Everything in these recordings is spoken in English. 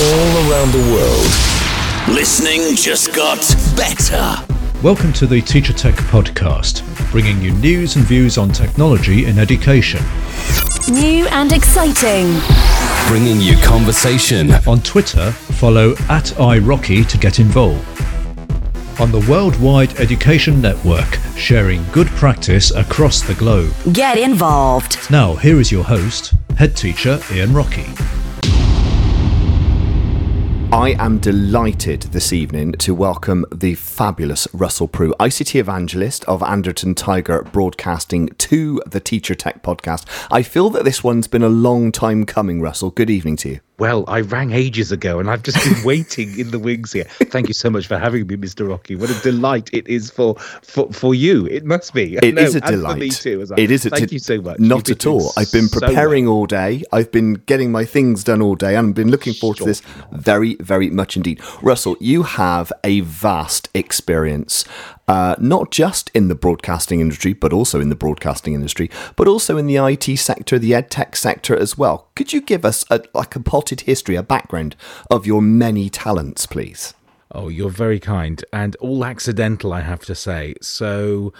all around the world. Listening just got better. Welcome to the Teacher Tech Podcast, bringing you news and views on technology in education. New and exciting. Bringing you conversation. On Twitter, follow at iRocky to get involved. On the Worldwide Education Network, sharing good practice across the globe. Get involved. Now, here is your host, head teacher Ian Rocky. I am delighted this evening to welcome the fabulous Russell Prue, ICT evangelist of Anderton Tiger Broadcasting, to the Teacher Tech podcast. I feel that this one's been a long time coming, Russell. Good evening to you. Well, I rang ages ago and I've just been waiting in the wings here. Thank you so much for having me, Mr. Rocky. What a delight it is for for, for you. It must be. It no, is a delight. me too. Well. It is. A Thank you so much. Not You've at all. I've been preparing so all day. I've been getting my things done all day and I've been looking forward sure. to this very, very much indeed. Russell, you have a vast experience uh, not just in the broadcasting industry, but also in the broadcasting industry, but also in the IT sector, the ed tech sector as well. Could you give us a, like a potted history, a background of your many talents, please? Oh, you're very kind and all accidental, I have to say. So,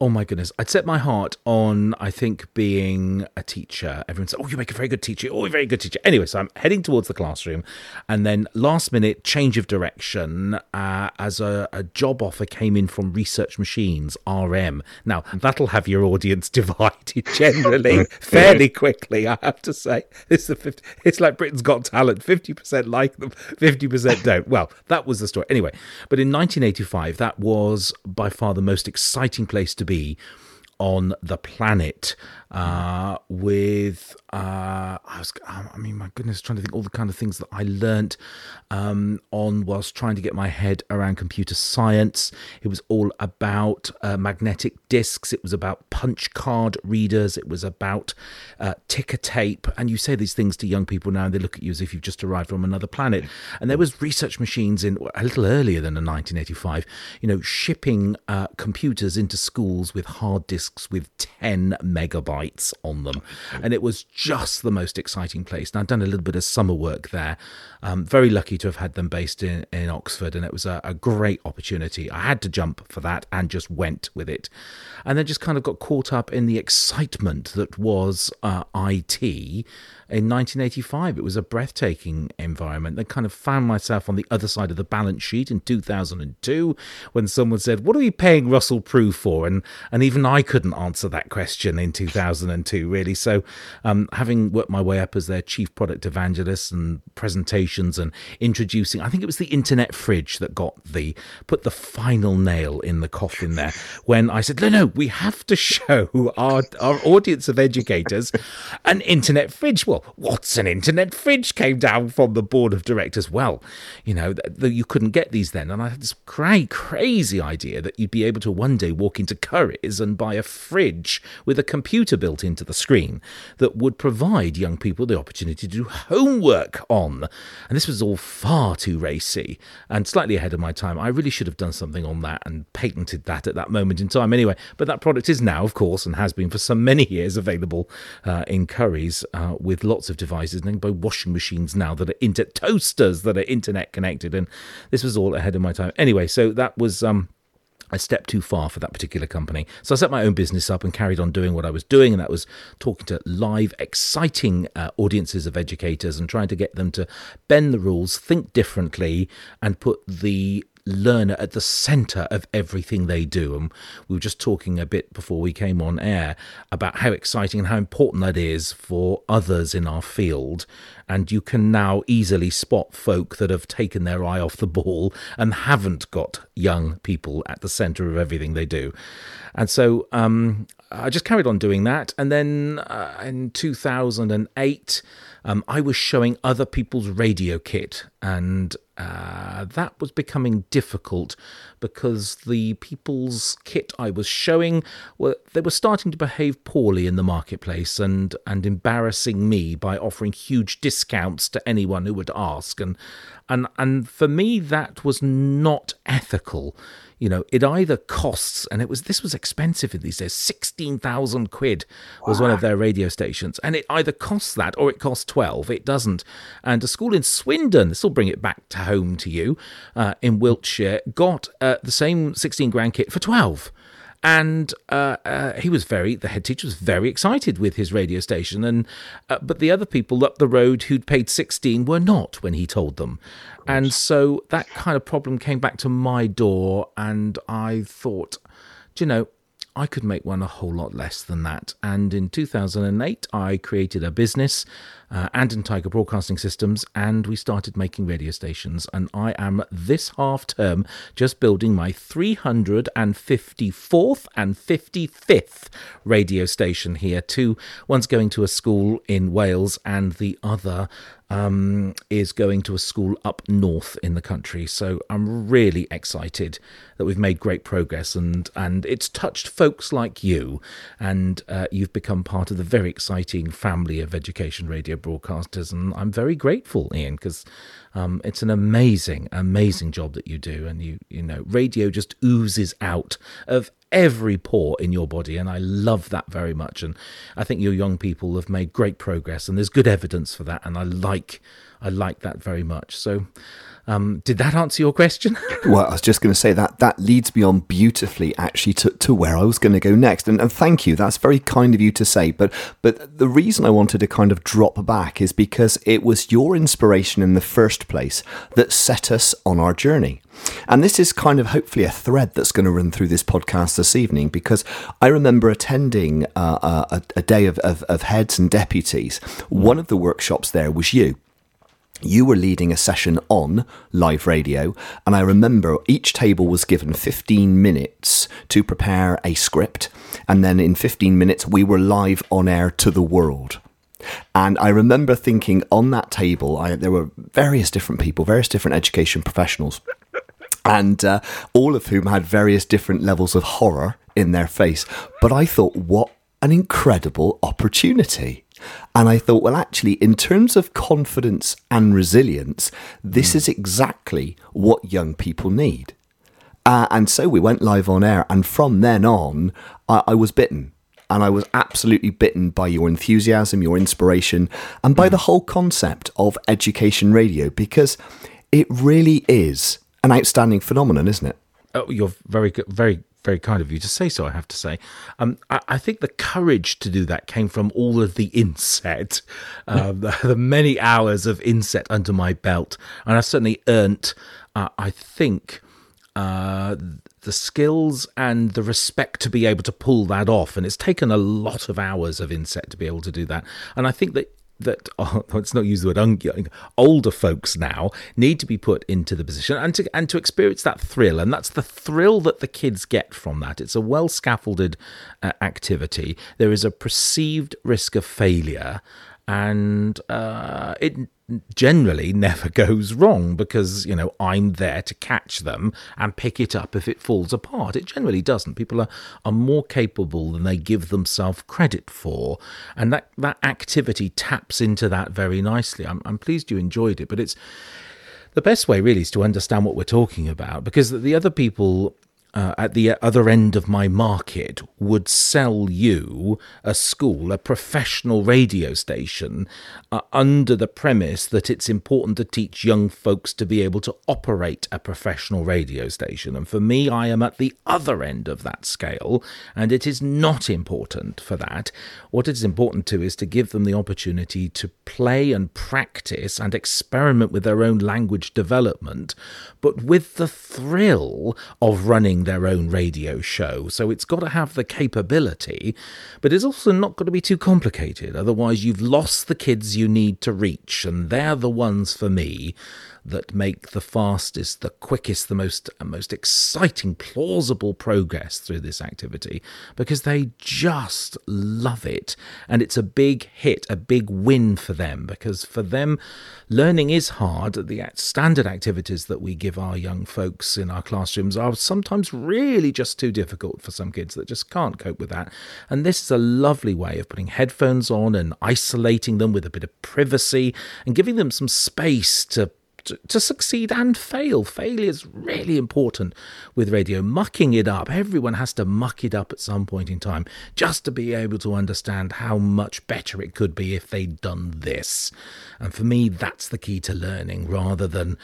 oh my goodness, I'd set my heart on, I think, being a teacher. Everyone said, oh, you make a very good teacher. Oh, you're a very good teacher. Anyway, so I'm heading towards the classroom. And then last minute change of direction uh, as a, a, job offer came in from Research Machines, RM. Now, that'll have your audience divided generally fairly quickly, I have to say. It's, the 50, it's like Britain's Got Talent 50% like them, 50% don't. Well, that was the story. Anyway, but in 1985, that was by far the most exciting place to be on the planet uh, with uh, I was I mean my goodness trying to think all the kind of things that I learnt um, on whilst trying to get my head around computer science. It was all about uh, magnetic discs it was about punch card readers. It was about uh, ticker tape. And you say these things to young people now and they look at you as if you've just arrived from another planet. And there was research machines in a little earlier than in 1985 you know shipping uh, computers into schools with hard disks with 10 megabytes on them. And it was just the most exciting place. And I'd done a little bit of summer work there. Um, very lucky to have had them based in, in Oxford. And it was a, a great opportunity. I had to jump for that and just went with it. And then just kind of got caught up in the excitement that was uh, IT in 1985. It was a breathtaking environment. I kind of found myself on the other side of the balance sheet in 2002 when someone said, What are we paying Russell Prue for? And, and even I couldn't answer that question in 2002, really. So, um, having worked my way up as their chief product evangelist and presentations and introducing, I think it was the internet fridge that got the put the final nail in the coffin there when I said, No, no, we have to show our, our audience of educators an internet fridge. Well, what's an internet fridge? Came down from the board of directors. Well, you know, that you couldn't get these then. And I had this crazy, crazy idea that you'd be able to one day walk into Curry's and buy a fridge with a computer built into the screen that would provide young people the opportunity to do homework on. And this was all far too racy and slightly ahead of my time. I really should have done something on that and patented that at that moment in time anyway. But that product is now, of course, and has been for so many years available uh, in Curry's uh, with lots of devices and by washing machines now that are inter toasters that are internet connected. And this was all ahead of my time. Anyway, so that was um a step too far for that particular company. So I set my own business up and carried on doing what I was doing, and that was talking to live, exciting uh, audiences of educators and trying to get them to bend the rules, think differently, and put the learner at the center of everything they do. And we were just talking a bit before we came on air about how exciting and how important that is for others in our field. And you can now easily spot folk that have taken their eye off the ball and haven't got young people at the center of everything they do. And so um, I just carried on doing that. And then uh, in 2008, um, I was showing other people's radio kit and uh, that was becoming difficult because the people's kit I was showing were they were starting to behave poorly in the marketplace and and embarrassing me by offering huge discounts to anyone who would ask. And and and for me that was not ethical you know, it either costs, and it was this was expensive in these days. Sixteen thousand quid was wow. one of their radio stations, and it either costs that or it costs twelve. It doesn't. And a school in Swindon, this will bring it back to home to you, uh, in Wiltshire, got uh, the same sixteen grand kit for twelve and uh, uh, he was very the head teacher was very excited with his radio station and uh, but the other people up the road who'd paid 16 were not when he told them and so that kind of problem came back to my door and i thought do you know I could make one a whole lot less than that. And in 2008, I created a business, uh, Anderton Tiger Broadcasting Systems, and we started making radio stations. And I am this half term just building my 354th and 55th radio station here. Two, one's going to a school in Wales, and the other um, is going to a school up north in the country. So I'm really excited that we've made great progress and, and it's touched folks like you. And uh, you've become part of the very exciting family of education radio broadcasters. And I'm very grateful, Ian, because um, it's an amazing, amazing job that you do. And you, you know, radio just oozes out of every pore in your body. And I love that very much. And I think your young people have made great progress and there's good evidence for that. And I like, I like that very much. So, um, did that answer your question? well, I was just going to say that that leads me on beautifully, actually, to, to where I was going to go next. And, and thank you. That's very kind of you to say. But but the reason I wanted to kind of drop back is because it was your inspiration in the first place that set us on our journey. And this is kind of hopefully a thread that's going to run through this podcast this evening because I remember attending uh, uh a, a, day of, of, of heads and deputies. One of the workshops there was you you were leading a session on live radio, and I remember each table was given 15 minutes to prepare a script, and then in 15 minutes, we were live on air to the world. And I remember thinking on that table, I, there were various different people, various different education professionals, and uh, all of whom had various different levels of horror in their face. But I thought, what an incredible opportunity. And I thought, well, actually, in terms of confidence and resilience, this mm. is exactly what young people need. Uh, and so we went live on air. And from then on, I, I was bitten. And I was absolutely bitten by your enthusiasm, your inspiration, and by mm. the whole concept of education radio because it really is an outstanding phenomenon, isn't it? Oh, you're very, good, very very kind of you to say so, I have to say. Um, I, I, think the courage to do that came from all of the inset, um, the, the, many hours of inset under my belt. And I certainly earned, uh, I think, uh, the skills and the respect to be able to pull that off. And it's taken a lot of hours of inset to be able to do that. And I think that that oh, let's not use the word un- older folks now need to be put into the position and to and to experience that thrill. And that's the thrill that the kids get from that. It's a well scaffolded uh, activity. There is a perceived risk of failure. And uh, it generally never goes wrong because you know I'm there to catch them and pick it up if it falls apart. It generally doesn't. People are are more capable than they give themselves credit for, and that that activity taps into that very nicely. I'm I'm pleased you enjoyed it, but it's the best way really is to understand what we're talking about because the other people uh, at the other end of my market would sell you a school, a professional radio station, uh, under the premise that it's important to teach young folks to be able to operate a professional radio station. And for me, I am at the other end of that scale, and it is not important for that. What it is important to is to give them the opportunity to play and practice and experiment with their own language development, but with the thrill of running their own radio show. So it's got to have the capability, but it's also not got to be too complicated. Otherwise, you've lost the kids you need to reach, and they're the ones for me that make the fastest, the quickest, the most uh, most exciting, plausible progress through this activity because they just love it, and it's a big hit, a big win for them because for them, learning is hard. The standard activities that we give our young folks in our classrooms are sometimes really just too difficult for some kids that just can't cope with that, and this is a lovely way of putting headphones on and isolating them with a bit of privacy and giving them some space to to, succeed and fail. Failure is really important with radio. Mucking it up, everyone has to muck it up at some point in time just to be able to understand how much better it could be if they'd done this. And for me, that's the key to learning rather than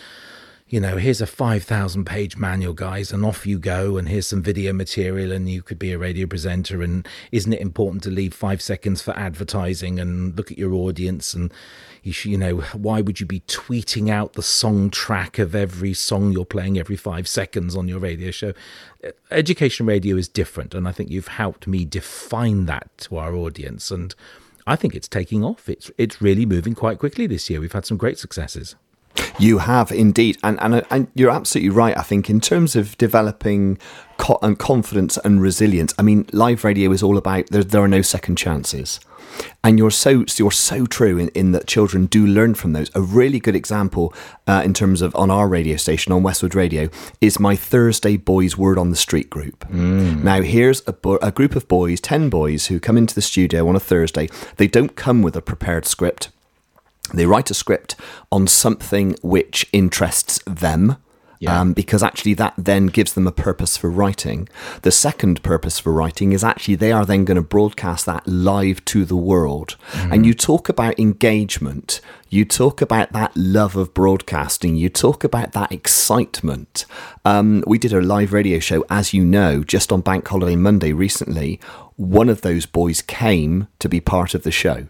you know, here's a 5,000 page manual, guys, and off you go. And here's some video material, and you could be a radio presenter. And isn't it important to leave five seconds for advertising and look at your audience? And, you, should, you know, why would you be tweeting out the song track of every song you're playing every five seconds on your radio show? Education radio is different. And I think you've helped me define that to our audience. And I think it's taking off. It's, it's really moving quite quickly this year. We've had some great successes. You have indeed, and, and uh, and you're absolutely right. I think in terms of developing co- and confidence and resilience, I mean, live radio is all about there. There are no second chances, and you're so you're so true in, in that children do learn from those. A really good example uh, in terms of on our radio station on Westwood Radio is my Thursday Boys Word on the Street group. Mm. Now here's a, bo- a group of boys, ten boys, who come into the studio on a Thursday. They don't come with a prepared script they write a script on something which interests them. Yeah. Um, because actually that then gives them a purpose for writing. The second purpose for writing is actually they are then going to broadcast that live to the world. Mm-hmm. And you talk about engagement, you talk about that love of broadcasting, you talk about that excitement. Um, we did a live radio show, as you know, just on Bank Holiday Monday recently. One of those boys came to be part of the show.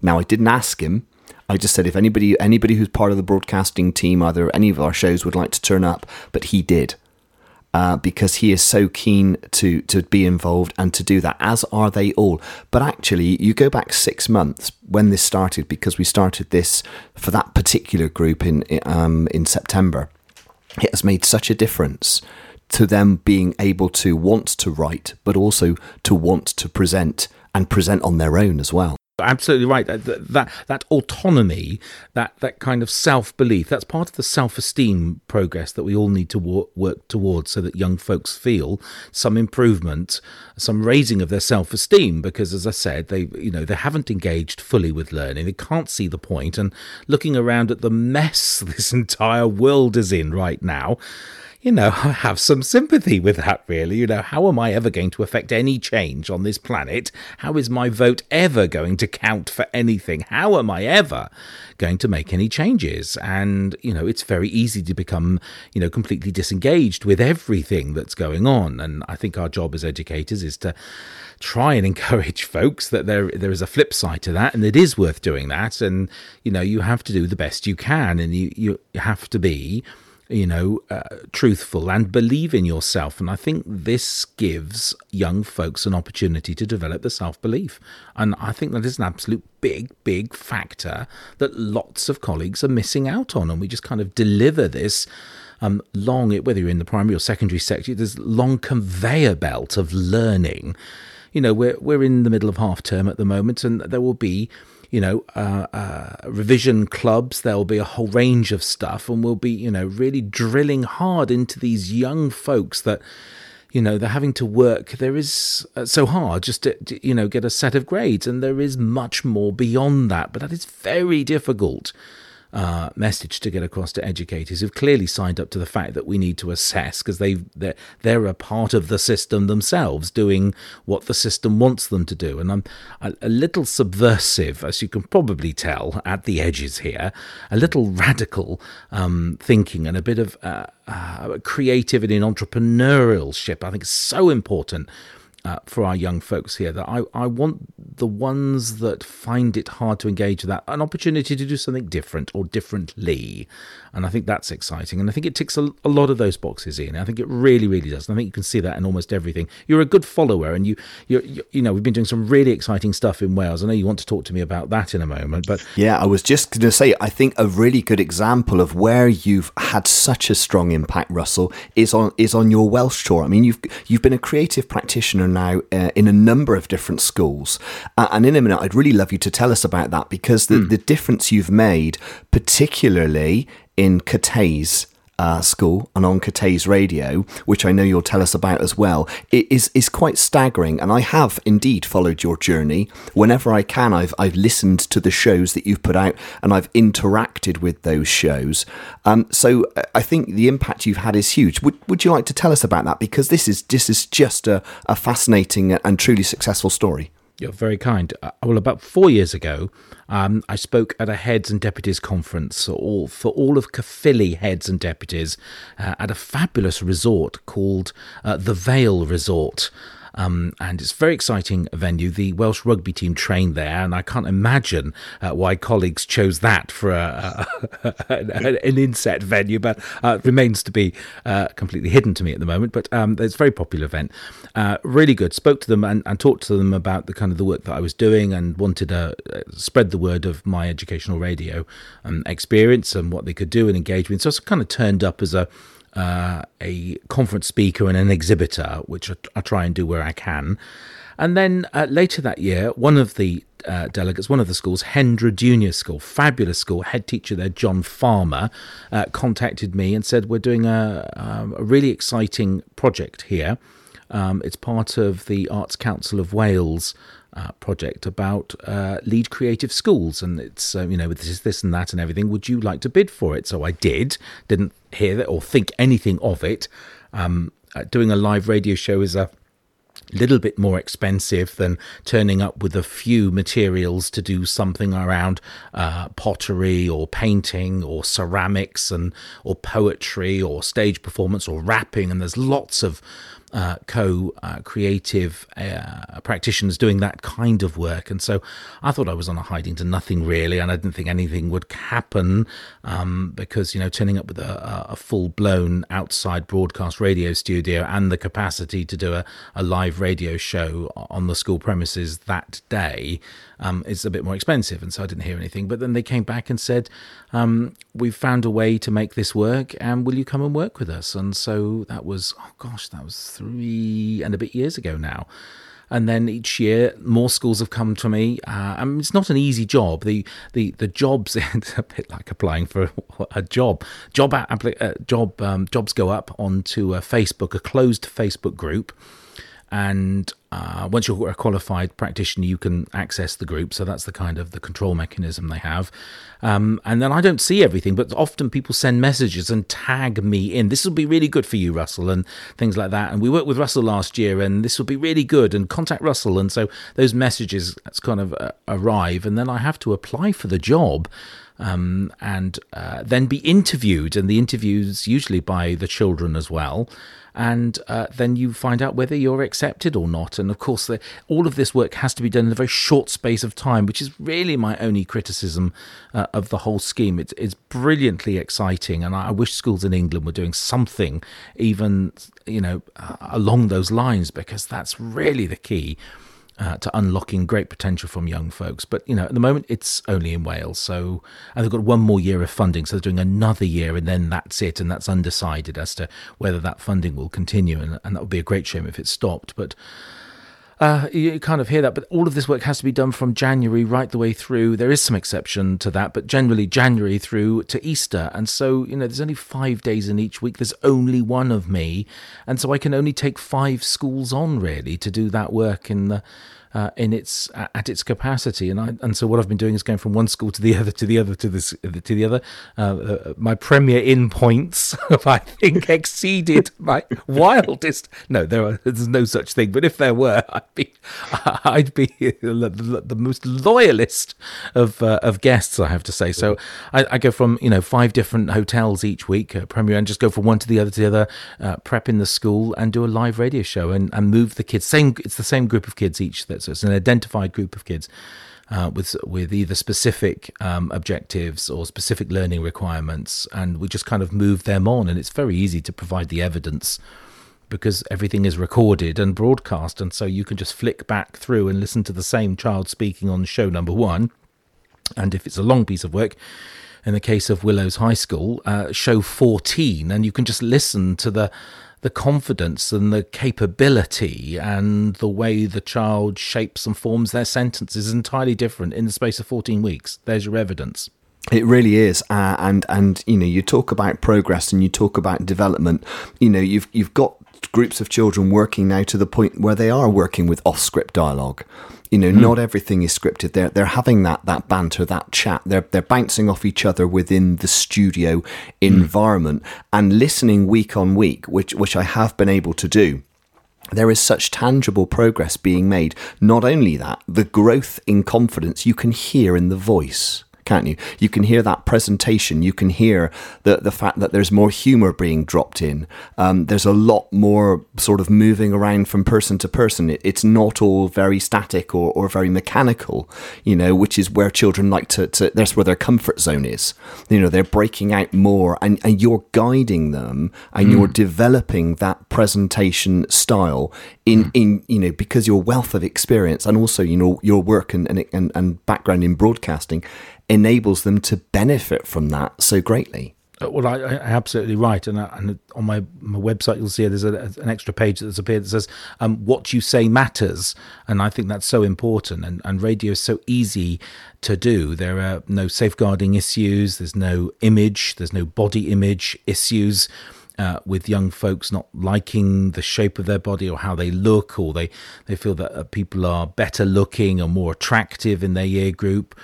Now, I didn't ask him I just said if anybody anybody who's part of the broadcasting team, either any of our shows, would like to turn up, but he did. Uh, because he is so keen to to be involved and to do that, as are they all. But actually, you go back six months when this started, because we started this for that particular group in um, in September. It has made such a difference to them being able to want to write, but also to want to present and present on their own as well. Absolutely right. That, that that autonomy, that that kind of self belief, that's part of the self esteem progress that we all need to work, work towards, so that young folks feel some improvement, some raising of their self esteem. Because, as I said, they you know they haven't engaged fully with learning. They can't see the point, and looking around at the mess this entire world is in right now you know, I have some sympathy with that, really. You know, how am I ever going to affect any change on this planet? How is my vote ever going to count for anything? How am I ever going to make any changes? And, you know, it's very easy to become, you know, completely disengaged with everything that's going on. And I think our job as educators is to try and encourage folks that there there is a flip side to that and it is worth doing that and you know you have to do the best you can and you you have to be you know, uh, truthful and believe in yourself. And I think this gives young folks an opportunity to develop the self belief. And I think that is an absolute big, big factor that lots of colleagues are missing out on. And we just kind of deliver this. Um, long, whether you're in the primary or secondary sector, there's long conveyor belt of learning. You know, we're we're in the middle of half term at the moment, and there will be you know, uh, uh, revision clubs. There will be a whole range of stuff, and we'll be, you know, really drilling hard into these young folks that, you know, they're having to work. There is uh, so hard just to, to, you know, get a set of grades, and there is much more beyond that, but that is very difficult uh, message to get across to educators who've clearly signed up to the fact that we need to assess because they they're, a part of the system themselves, doing what the system wants them to do. And I'm a, a little subversive, as you can probably tell at the edges here, a little radical um, thinking and a bit of uh, uh, creativity and entrepreneurship. I think is so important uh, for our young folks here that I, I want the ones that find it hard to engage that an opportunity to do something different or differently. And I think that's exciting. And I think it ticks a, a lot of those boxes in. I think it really, really does. And I think you can see that in almost everything. You're a good follower and you, you you know, we've been doing some really exciting stuff in Wales. I know you want to talk to me about that in a moment, but yeah, I was just going to say, I think a really good example of where you've had such a strong impact, Russell, is on is on your Welsh tour. I mean, you've you've been a creative practitioner now uh, in a number of different schools, uh, and in a minute, I'd really love you to tell us about that because the mm. the difference you've made, particularly in Cathays uh, school and on Cathays radio, which I know you'll tell us about as well, is is quite staggering. And I have indeed followed your journey. Whenever I can, I've I've listened to the shows that you've put out and I've interacted with those shows. Um, so uh, I think the impact you've had is huge. Would Would you like to tell us about that? Because this is this is just a, a fascinating and truly successful story. You're very kind. Uh, well, about four years ago, um, I spoke at a heads and deputies conference all, for all of Caerphilly heads and deputies uh, at a fabulous resort called uh, the Vale Resort. Um, and it's a very exciting venue. The Welsh rugby team trained there, and I can't imagine uh, why colleagues chose that for a, a, an inset venue, but uh, remains to be uh, completely hidden to me at the moment. But um, it's a very popular event. Uh, really good. Spoke to them and, and, talked to them about the kind of the work that I was doing and wanted to uh, spread the word of my educational radio um, experience and what they could do and engage with. So I kind of turned up as a uh, a conference speaker and an exhibitor, which I, I, try and do where I can. And then uh, later that year, one of the uh, delegates, one of the schools, Hendre Junior School, fabulous school, head teacher there, John Farmer, uh, contacted me and said, We're doing a, um, a really exciting project here. Um, it's part of the Arts Council of Wales uh, project about uh, lead creative schools, and it's uh, you know this is this and that and everything. Would you like to bid for it? So I did. Didn't hear that or think anything of it. Um, uh, doing a live radio show is a little bit more expensive than turning up with a few materials to do something around uh, pottery or painting or ceramics and or poetry or stage performance or rapping and there's lots of uh, co-creative uh, practitioners doing that kind of work, and so I thought I was on a hiding to nothing really, and I didn't think anything would happen um, because you know turning up with a, a full-blown outside broadcast radio studio and the capacity to do a, a live radio show on the school premises that day um, is a bit more expensive, and so I didn't hear anything. But then they came back and said, um, "We've found a way to make this work, and will you come and work with us?" And so that was, oh gosh, that was three and a bit years ago now. And then each year, more schools have come to me. Uh, mean, it's not an easy job. The the the jobs it's a bit like applying for a job. Job uh, job um, jobs go up onto a Facebook, a closed Facebook group and uh, once you're a qualified practitioner you can access the group. So that's the kind of the control mechanism they have. Um, and then i don't see everything but often people send messages and tag me in. This will be really good for you russell and things like that. And we worked with russell last year and this will be really good. And contact russell. And so those messages kind of uh, arrive. And then i have to apply for the job um, and uh, then be interviewed. And the interviews usually by the children as well and uh, then you find out whether you're accepted or not. And of course, the, all of this work has to be done in a very short space of time, which is really my only criticism uh, of the whole scheme. It's, it's brilliantly exciting, and I, wish schools in England were doing something even you know along those lines because that's really the key uh, to unlocking great potential from young folks. But you know, at the moment, it's only in Wales, so and they've got one more year of funding, so they're doing another year, and then that's it, and that's undecided as to whether that funding will continue, and, and that would be a great shame if it stopped. But uh, you kind of hear that, but all of this work has to be done from January right the way through. There is some exception to that, but generally January through to Easter. And so, you know, there's only five days in each week. There's only one of me. And so I can only take five schools on really to do that work in the uh, in its at its capacity. And I, and so what I've been doing is going from one school to the other to the other to this to the other. Uh, uh, my Premier Inn points have I think exceeded my wildest. No, there are there's no such thing. But if there were, I'd be I'd be the, most loyalist of uh, of guests. I have to say. So I, I, go from you know five different hotels each week, premier, and just go from one to the other to the other, uh, prep in the school and do a live radio show and, and move the kids. Same, it's the same group of kids each. That's so it's an identified group of kids. Uh, with with either specific um, objectives or specific learning requirements, and we just kind of move them on. And it's very easy to provide the evidence because everything is recorded and broadcast, and so you can just flick back through and listen to the same child speaking on show number one. And if it's a long piece of work, in the case of Willows High School, uh, show 14, and you can just listen to the the confidence and the capability and the way the child shapes and forms their sentences is entirely different in the space of 14 weeks. There's your evidence. It really is, uh, and and you know you talk about progress and you talk about development. You know you've you've got groups of children working now to the point where they are working with off script dialogue. You know, mm. not everything is scripted. They're they're having that that banter, that chat. They're they're bouncing off each other within the studio hmm. environment mm. and listening week on week, which which I have been able to do there is such tangible progress being made. Not only that, the growth in confidence you can hear in the voice can't you? You can hear that presentation. You can hear the the fact that there's more humour being dropped in. Um, there's a lot more sort of moving around from person to person. It, it's not all very static or, or very mechanical, you know, which is where children like to, to. That's where their comfort zone is. You know, they're breaking out more, and, and you're guiding them, and mm. you're developing that presentation style in mm. in you know because your wealth of experience and also you know your work and and, and background in broadcasting enables them to benefit from that so greatly. Uh, well, I, I absolutely right, and, uh, and on my, my website you'll see there's a, an extra page that's appeared that says um, "What you say matters," and I think that's so important. And, and radio is so easy to do. There are no safeguarding issues. There's no image. There's no body image issues. Uh, with young folks not liking the shape of their body or how they look, or they, they feel that uh, people are better looking or more attractive in their year group.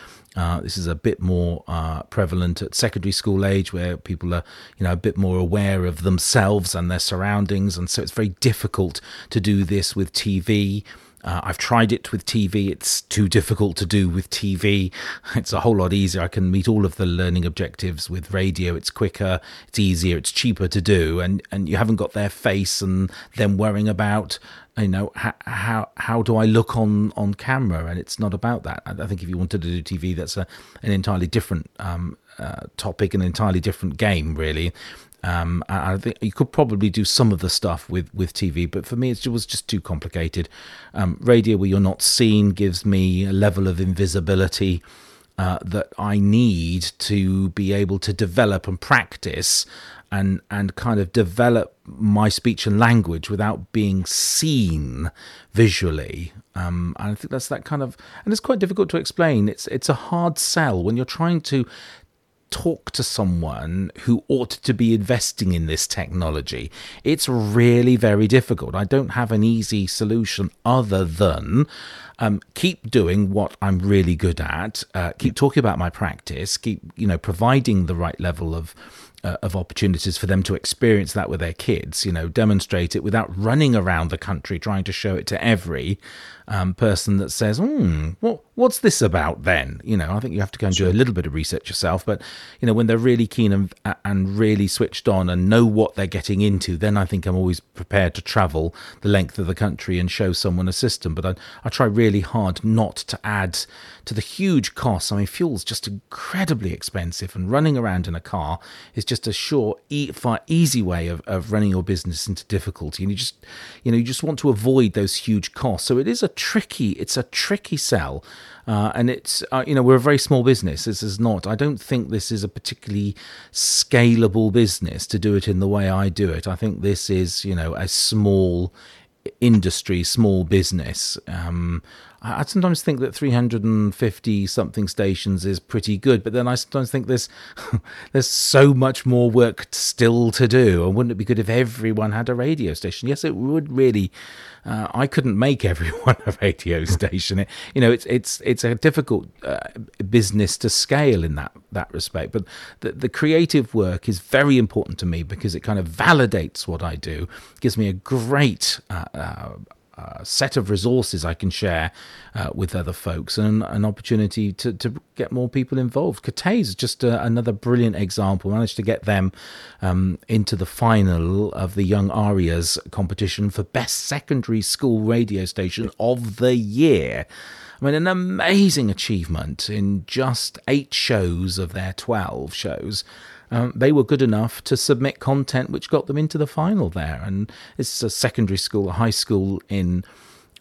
Uh, this is a bit more uh, prevalent at secondary school age, where people are, you know, a bit more aware of themselves and their surroundings, and so it's very difficult to do this with TV. Uh, I've tried it with TV. It's too difficult to do with TV. It's a whole lot easier. I can meet all of the learning objectives with radio. It's quicker, it's easier, it's cheaper to do, and and you haven't got their face and them worrying about you know how how, how do I look on on camera, and it's not about that. I, think if you wanted to do TV, that's a, an entirely different um, uh, topic, an entirely different game, really. Um, I think you could probably do some of the stuff with, with TV, but for me, it was just too complicated. Um, radio, where you're not seen, gives me a level of invisibility uh, that I need to be able to develop and practice and and kind of develop my speech and language without being seen visually. Um, and I think that's that kind of, and it's quite difficult to explain. It's it's a hard sell when you're trying to talk to someone who ought to be investing in this technology. It's really very difficult. I don't have an easy solution other than um, keep doing what I'm really good at, uh, keep talking about my practice, keep you know providing the right level of uh, of opportunities for them to experience that with their kids, you know, demonstrate it without running around the country trying to show it to every um, person that says, hmm, what, what's this about then? You know, I think you have to go and do a little bit of research yourself. But, you know, when they're really keen and, and really switched on and know what they're getting into, then I think I'm always prepared to travel the length of the country and show someone a system. But I, I try really hard not to add to the huge costs. I mean, fuel's just incredibly expensive, and running around in a car is just a sure, e- far easy way of, of running your business into difficulty. And you just, you know, you just want to avoid those huge costs. So it is a tricky, it's a tricky sell. Uh, and it's, uh, you know, we're a very small business. This is not, I don't think this is a particularly scalable business to do it in the way I do it. I think this is, you know, a small industry, small business. Um, I sometimes think that 350 something stations is pretty good, but then I sometimes think there's there's so much more work still to do. And wouldn't it be good if everyone had a radio station? Yes, it would really. Uh, I couldn't make everyone a radio station. It, you know, it's it's it's a difficult uh, business to scale in that that respect. But the, the creative work is very important to me because it kind of validates what I do, gives me a great. Uh, uh set of resources I can share uh, with other folks and an opportunity to, to get more people involved. Cathays is just a, uh, another brilliant example. managed to get them um, into the final of the Young ARIAs competition for Best Secondary School Radio Station of the Year. I mean, an amazing achievement in just eight shows of their 12 shows um, they were good enough to submit content which got them into the final there. And it's a secondary school, a high school in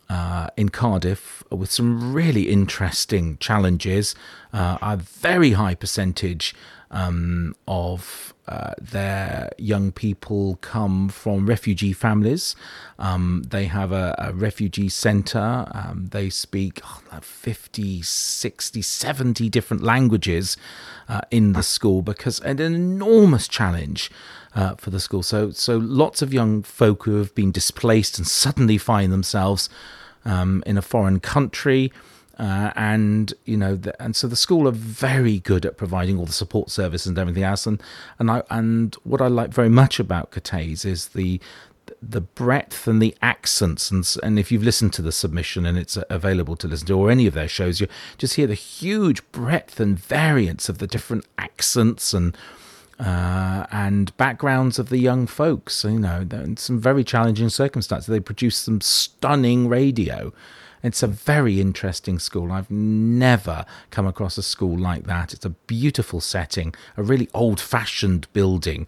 uh, in Cardiff with some really interesting challenges. Uh, a very high percentage um, of uh, their young people come from refugee families. Um, they have a, a refugee centre. Um, they speak oh, 50, 60, 70 different languages uh, in the school because an enormous challenge. Uh, for the school, so so lots of young folk who have been displaced and suddenly find themselves um, in a foreign country, uh, and you know, the, and so the school are very good at providing all the support services and everything else. And and I and what I like very much about Cathays is the the breadth and the accents. And and if you've listened to the submission and it's available to listen to or any of their shows you just hear the huge breadth and variance of the different accents and uh, and backgrounds of the young folks. You know in some very challenging circumstances. They produce some stunning radio it's a very interesting school. I've never come across a school like that. It's a beautiful setting, a really old fashioned building,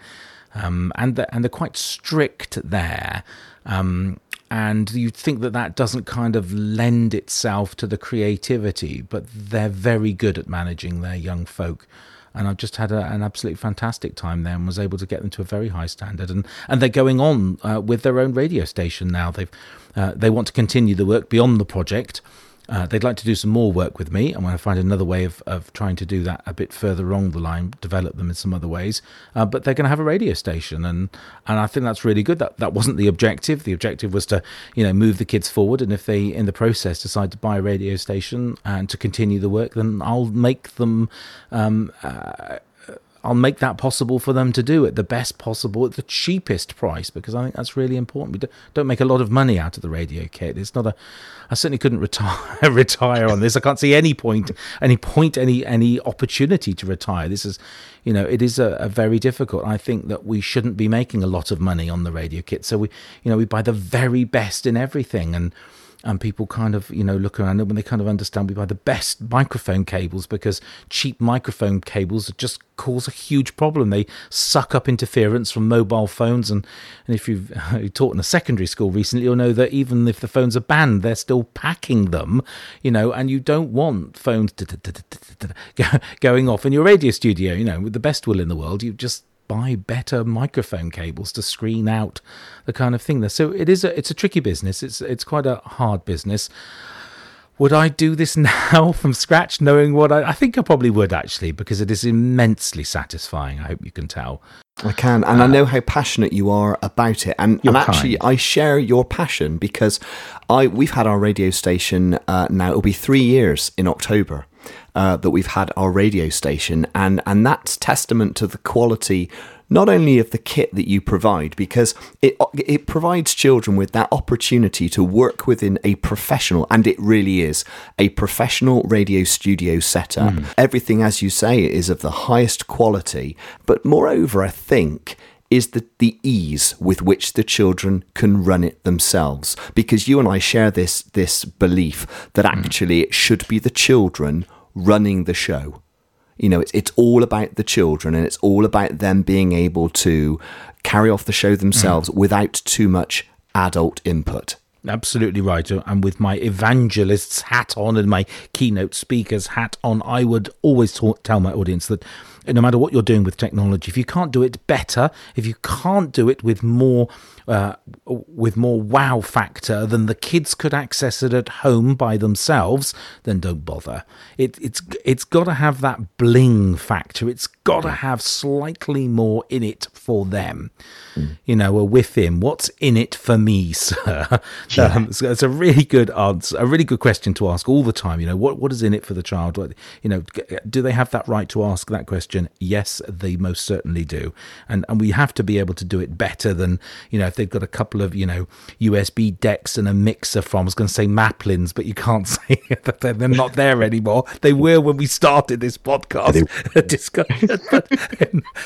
um, and, the, and they're quite strict there. Um, and you'd think that that doesn't kind of lend itself to the creativity, but they're very good at managing their young folk and I've just had a, an absolutely fantastic time there and was able to get them to a very high standard. And and they're going on uh, with their own radio station now. They've uh, they want to continue the work beyond the project. Uh, they'd like to do some more work with me. I'm going to find another way of, of trying to do that a bit further along the line, develop them in some other ways. Uh, but they're going to have a radio station, and and I think that's really good. That that wasn't the objective. The objective was to you know move the kids forward, and if they in the process decide to buy a radio station and to continue the work, then I'll make them. Um, uh, I'll make that possible for them to do at the best possible at the cheapest price because I think that's really important. We don't make a lot of money out of the radio kit. It's not a. I certainly couldn't retire retire on this. I can't see any point, any point, any any opportunity to retire. This is, you know, it is a, a very difficult. I think that we shouldn't be making a lot of money on the radio kit. So we, you know, we buy the very best in everything and and people kind of you know look around and they kind of understand we buy the best microphone cables because cheap microphone cables just cause a huge problem. They suck up interference from mobile phones. And, and if you've taught in a secondary school recently you'll know that even if the phones are banned they're still packing them you know and you don't want phones going off in your radio studio. You know with the best will in the world. You just buy better microphone cables to screen out the kind of thing there. So it is a it's a tricky business. It's it's quite a hard business. Would I do this now from scratch, knowing what I, I think I probably would actually, because it is immensely satisfying. I hope you can tell. I can, and uh, I know how passionate you are about it, and, and actually, kind. I share your passion because I we've had our radio station uh, now. It'll be three years in October, uh, that we've had our radio station, and and that's testament to the quality not only of the kit that you provide, because it it provides children with that opportunity to work within a professional, and it really is a professional radio studio setup. Mm. Everything, as you say, is of the highest quality, but moreover, I think is the, the ease with which the children can run it themselves. Because you and I share this this belief that hmm. actually it should be the children running the show. You know, it's it's all about the children and it's all about them being able to carry off the show themselves mm. without too much adult input. Absolutely right. And with my evangelist's hat on and my keynote speaker's hat on, I would always talk, tell my audience that no matter what you're doing with technology, if you can't do it better, if you can't do it with more uh, with more wow factor than the kids could access it at home by themselves, then don't bother. It, it's it's got to have that bling factor. It's got to have slightly more in it for them. Mm. You know, with him, what's in it for me, sir? Yeah. Um, so it's a really good answer, a really good question to ask all the time. You know, what what is in it for the child? You know, do they have that right to ask that question? Yes, they most certainly do, and and we have to be able to do it better than you know if they've got a couple of you know USB decks and a mixer from. I was going to say Maplins, but you can't say that they're not there anymore. They were when we started this podcast discussion, but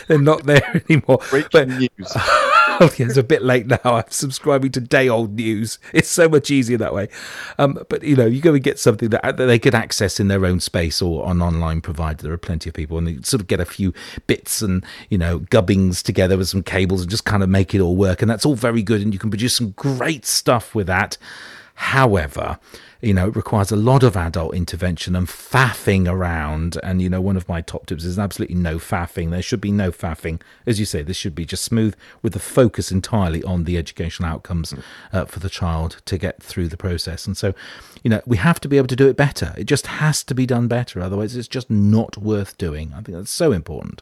they're not there anymore. Breaking but, news. oh, yeah, it's a bit late now. I'm subscribing to day old news. It's so much easier that way. Um, but you know, you go and get something that, that they could access in their own space or on online provider. There are plenty of people, and they sort of get a few bits and you know gubbings together with some cables and just kind of make it all work. And that's all very good, and you can produce some great stuff with that. However, you know, it requires a lot of adult intervention and faffing around. And, you know, one of my top tips is absolutely no faffing. There should be no faffing. As you say, this should be just smooth with the focus entirely on the educational outcomes uh, for the child to get through the process. And so, you know, we have to be able to do it better. It just has to be done better. Otherwise, it's just not worth doing. I think that's so important.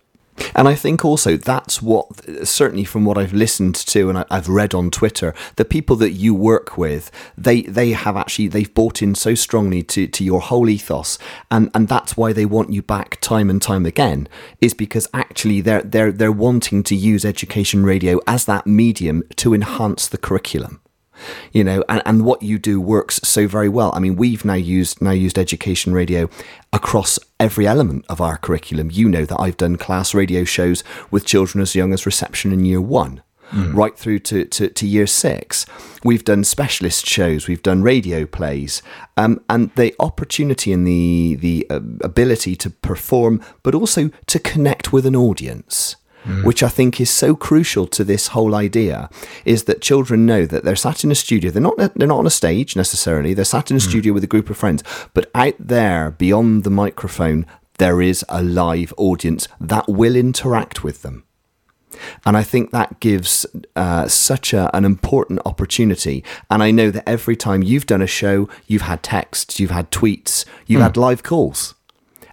And I think also that's what, certainly from what I've listened to and I've read on Twitter, the people that you work with, they they have actually they've bought in so strongly to, to your whole ethos, and and that's why they want you back time and time again, is because actually they're they're they're wanting to use education radio as that medium to enhance the curriculum you know, and, and what you do works so very well. I mean, we've now used now used education radio across every element of our curriculum. You know that I've done class radio shows with children as young as reception in year one. Mm. Right through to, to, to, year six. We've done specialist shows, we've done radio plays, um, and the opportunity and the, the uh, ability to perform, but also to connect with an audience mm. which I think is so crucial to this whole idea, is that children know that they're sat in a studio. They're not they're not on a stage necessarily. They're sat in a mm. studio with a group of friends, but out there beyond the microphone, there is a live audience that will interact with them. And I think that gives uh, such a, an important opportunity. And I know that every time you've done a show, you've had texts, you've had tweets, you've mm. had live calls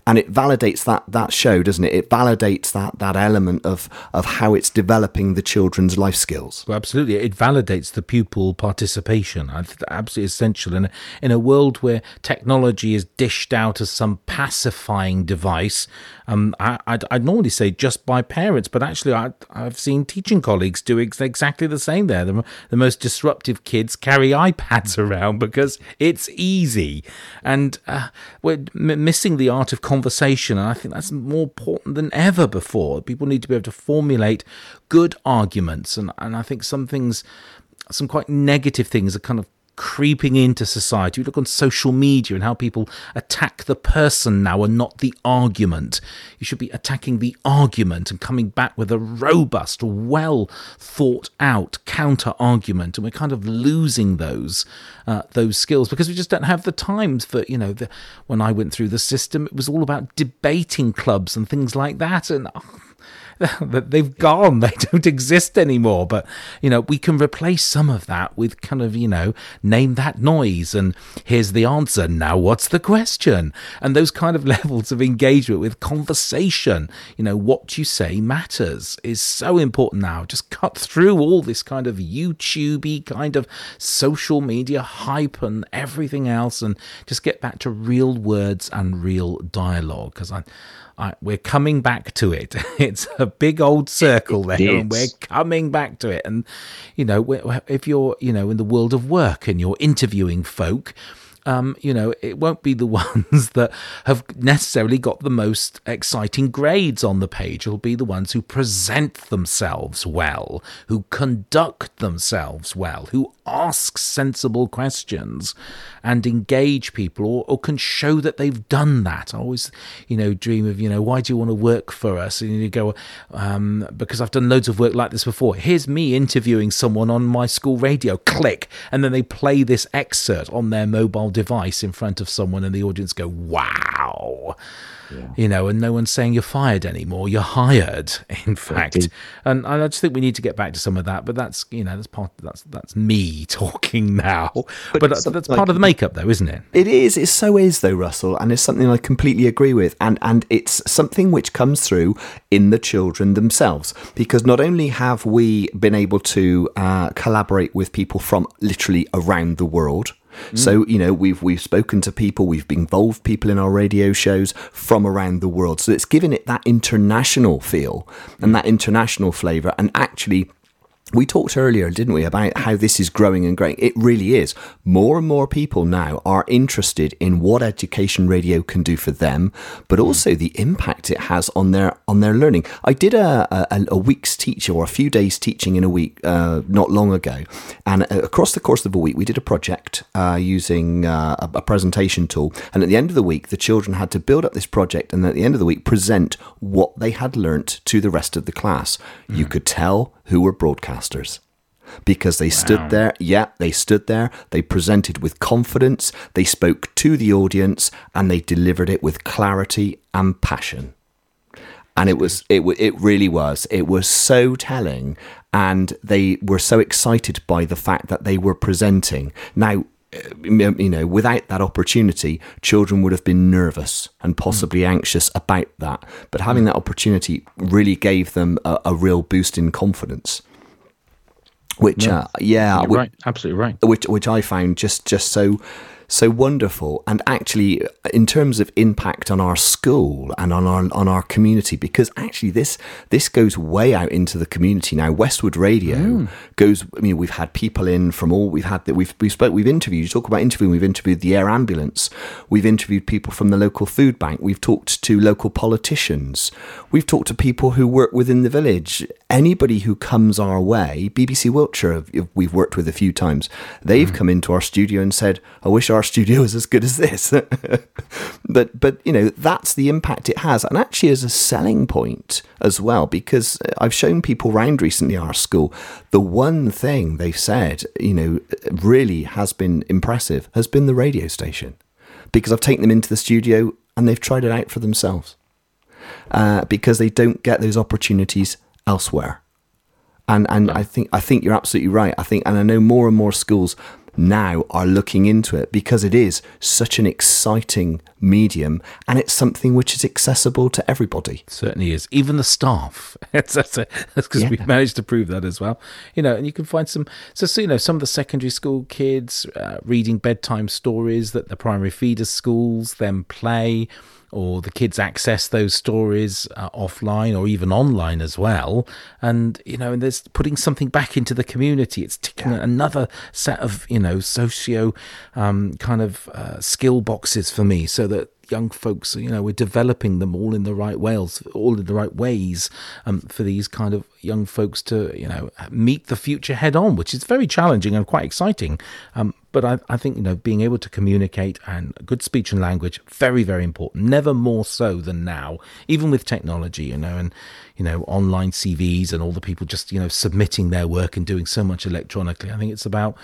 and it validates that that show, doesn't it? It validates that that element of of how it's developing the children's life skills. Well, absolutely, it validates the pupil participation. Absolutely essential in a, in a world where technology is dished out as some pacifying device. Um, I, I'd, I'd normally say just by parents, but actually, I, I've seen teaching colleagues do ex- exactly the same. There, the, the most disruptive kids carry iPads around because it's easy, and uh, we're m- missing the art of conversation. And I think that's more important than ever before. People need to be able to formulate good arguments. And, and I think some things, some quite negative things are kind of creeping into society. You look on social media and how people attack the person now and not the argument. You should be attacking the argument and coming back with a robust, well thought out counter argument. And we're kind of losing those uh, those skills because we just don't have the times for you know. The, when I went through the system, it was all about debating clubs and things like that, and. Oh, they've gone. They don't exist anymore. But, you know, we can replace some of that with kind of, you know, name that noise and here's the answer. Now, what's the question? And those kind of levels of engagement with conversation, you know, what you say matters is so important now. Just cut through all this kind of YouTubey kind of social media hype and everything else and just get back to real words and real dialogue. Because I, I, we're coming back to it. It's a big old circle there, and we're coming back to it. And you know, if you're you know in the world of work and you're interviewing folk, um, you know, it won't be the ones that have necessarily got the most exciting grades on the page. It'll be the ones who present themselves well, who conduct themselves well, who ask sensible questions and engage people or, or can show that they've done that. I always, you know, dream of, you know, why do you want to work for us? And you go, um, because I've done loads of work like this before. Here's me interviewing someone on my school radio, click, and then they play this excerpt on their mobile device device in front of someone and the audience go, wow. Yeah. You know, and no one's saying you're fired anymore. You're hired, in fact. And I just think we need to get back to some of that. But that's you know that's part that's that's me talking now. But, but that's, that's part of the makeup, though, isn't it? It is. It so is, though, Russell, and it's something I completely agree with. And and it's something which comes through in the children themselves because not only have we been able to uh, collaborate with people from literally around the world Mm. So you know we've we've spoken to people, we've involved people in our radio shows from around the world. So it's given it that international feel and that international flavour, and actually we talked earlier, didn't we, about how this is growing and growing. It really is. More and more people now are interested in what education radio can do for them, but hmm. also the impact it has on their on their learning. I did a a, a week's teaching or a few days teaching in a week uh, not long ago, and uh, across the course of a week, we did a project uh, using uh, a, a presentation tool. And at the end of the week, the children had to build up this project, and at the end of the week, present what they had learnt to the rest of the class. Mm. You hmm. could tell who were broadcasters because they wow. stood there. Yeah, they stood there. They presented with confidence. They spoke to the audience and they delivered it with clarity and passion. And it was it it really was. It was so telling, and they were so excited by the fact that they were presenting. Now, you know, without that opportunity, children would have been nervous and possibly anxious about that. But having that opportunity really gave them a, a real boost in confidence. Which, yeah, uh, yeah right, absolutely right. Which, which I found just just so so wonderful. And actually in terms of impact on our school and on our on our community because actually this this goes way out into the community. Now Westwood Radio mm. goes I mean we've had people in from all we've had that we've we spoke we've interviewed you talk about interviewing we've interviewed the air ambulance. We've interviewed people from the local food bank. We've talked to local politicians. We've talked to people who work within the village. Anybody who comes our way BBC Wiltshire we've worked with a few times. They've mm. come into our studio and said I wish our our studio is as good as this. but but you know that's the impact it has, and actually as a selling point as well, because I've shown people around recently our school. The one thing they've said, you know, really has been impressive has been the radio station, because I've taken them into the studio and they've tried it out for themselves, uh, because they don't get those opportunities elsewhere. And and I think I think you're absolutely right. I think and I know more and more schools now are looking into it because it is such an exciting medium and it's something which is accessible to everybody. It certainly is. Even the staff. That's because yeah. we've managed to prove that as well. You know, and you can find some, so, so you know, some of the secondary school kids uh, reading bedtime stories that the primary feeder schools then play or the kids access those stories uh, offline or even online as well. And you know, and there's putting something back into the community. It's ticking yeah. another set of you know socio um, kind of uh, skill boxes for me, so that young folks, you know, we're developing them all in the right ways, all in the right ways um, for these kind of young folks to, you know, meet the future head on, which is very challenging and quite exciting. Um, but I, I think, you know, being able to communicate and good speech and language, very, very important. Never more so than now, even with technology, you know, and, you know, online CVs and all the people just, you know, submitting their work and doing so much electronically. I think it's about,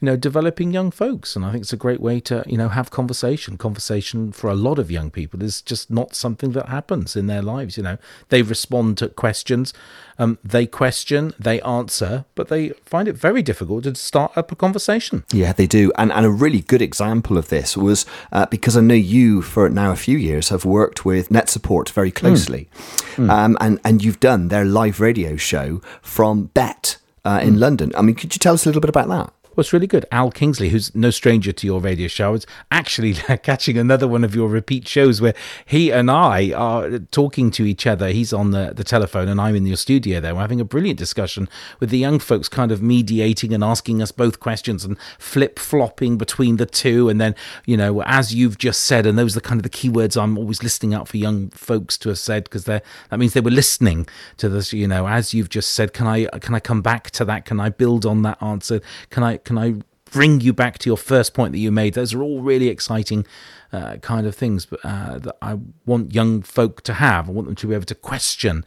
you know, developing young folks. And I think it's a great way to, you know, have conversation. Conversation for a lot of young people is just not something that happens in their lives. You know, they respond to questions, um, they question, they answer, but they find it very difficult to start up a conversation. Yeah, they do. And, and a really good example of this was uh, because I know you, for now a few years, have worked with NetSupport very closely. Mm. Mm. Um, and, and you've done their live radio show from BETT. Uh, in mm. London. I mean, could you tell us a little bit about that? What's really good, Al Kingsley, who's no stranger to your radio show, is actually catching another one of your repeat shows where he and I are talking to each other. He's on the, the telephone and I'm in your studio there. We're having a brilliant discussion with the young folks, kind of mediating and asking us both questions and flip flopping between the two. And then, you know, as you've just said, and those are kind of the keywords I'm always listening out for young folks to have said because they that means they were listening to this. You know, as you've just said, can I can I come back to that? Can I build on that answer? Can I can I bring you back to your first point that you made? Those are all really exciting uh, kind of things uh, that I want young folk to have. I want them to be able to question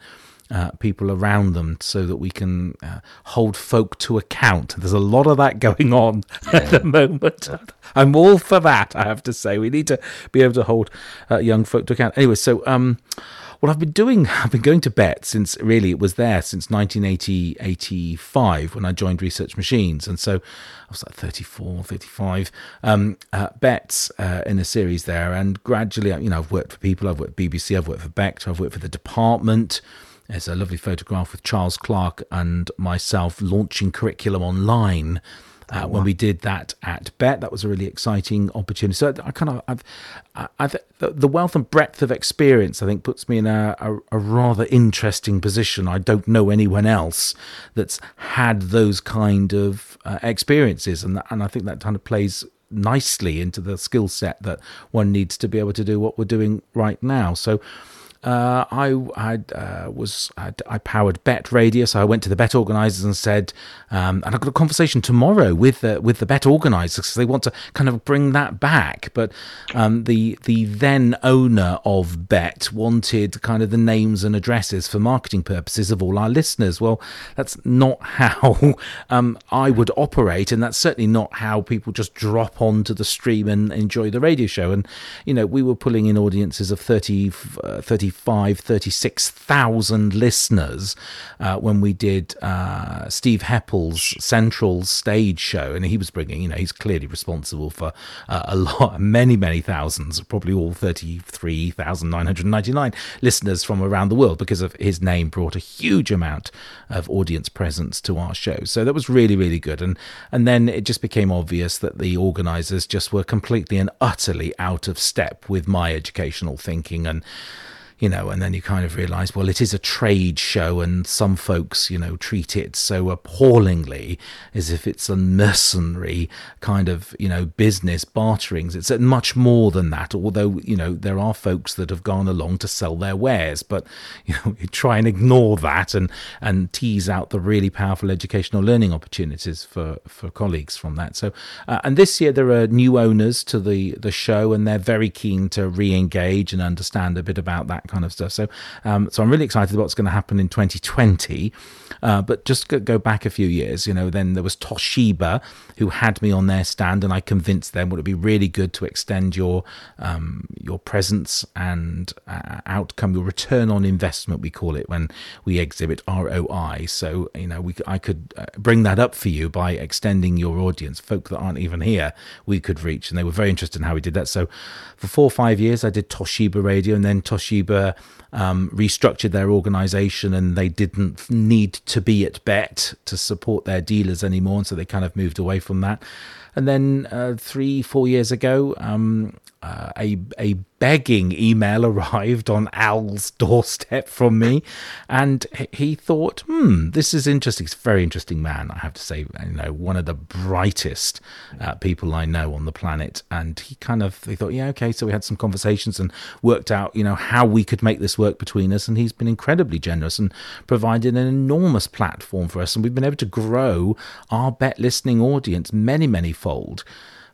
uh, people around them so that we can uh, hold folk to account. There's a lot of that going on at the moment. I'm all for that, I have to say. We need to be able to hold uh, young folk to account. Anyway, so um, what I've been doing, I've been going to BETT since really it was there since 1980, 85 when I joined Research Machines. And so I was like 34, 35, um, uh, BETTs uh, in a series there. And gradually, you know, I've worked for people, I've worked BBC, I've worked for Beck, I've worked for the department. There's a lovely photograph with Charles Clarke and myself launching curriculum online uh, when we did that at BETT. That was a really exciting opportunity. So I kind of, I've, I, I've, the wealth and breadth of experience, I think, puts me in a, a, a, rather interesting position. I don't know anyone else that's had those kind of uh, experiences, and and I think that kind of plays nicely into the skill set that one needs to be able to do what we're doing right now. So uh, I uh, was I, I, powered BETT Radio, so I went to the BETT organisers and said, um, and I've got a conversation tomorrow with the with the BETT organisers because they want to kind of bring that back. But um, the the then owner of BETT wanted kind of the names and addresses for marketing purposes of all our listeners. Well, that's not how um, I would operate, and that's certainly not how people just drop onto the stream and enjoy the radio show. And you know, we were pulling in audiences of 30, uh, 30 35, 36,000 listeners uh, when we did uh, Steve Heppell's Central stage show. And he was bringing, you know, he's clearly responsible for uh, a lot, many, many thousands, probably all 33,999 listeners from around the world because of his name brought a huge amount of audience presence to our show. So that was really, really good. And, and then it just became obvious that the organizers just were completely and utterly out of step with my educational thinking and you know, and then you kind of realize, well, it is a trade show, and some folks, you know, treat it so appallingly as if it's a mercenary kind of, you know, business barterings. It's much more than that, although, you know, there are folks that have gone along to sell their wares, but, you know, you try and ignore that and, and tease out the really powerful educational learning opportunities for, for colleagues from that. So, uh, and this year there are new owners to the, the show, and they're very keen to re engage and understand a bit about that kind of stuff. So, um, so I'm really excited about what's going to happen in 2020. Uh, but just go, go, back a few years, you know, then there was Toshiba who had me on their stand, and I convinced them would it be really good to extend your um, your presence and uh, outcome, your return on investment, we call it when we exhibit ROI. So, you know, we I could uh, bring that up for you by extending your audience, folk that aren't even here, we could reach, and they were very interested in how we did that. So, for four or five years, I did Toshiba Radio, and then Toshiba um, restructured their organization and they didn't need to be at BETT to support their dealers anymore. And so they kind of moved away from that. And then uh, three, four years ago, um, a a begging email arrived on Al's doorstep from me, and he thought, "Hmm, this is interesting. He's a very interesting man, I have to say. You know, one of the brightest uh, people I know on the planet." And he kind of he thought, "Yeah, okay." So we had some conversations and worked out, you know, how we could make this work between us. And he's been incredibly generous and provided an enormous platform for us, and we've been able to grow our BETT listening audience many, many fold.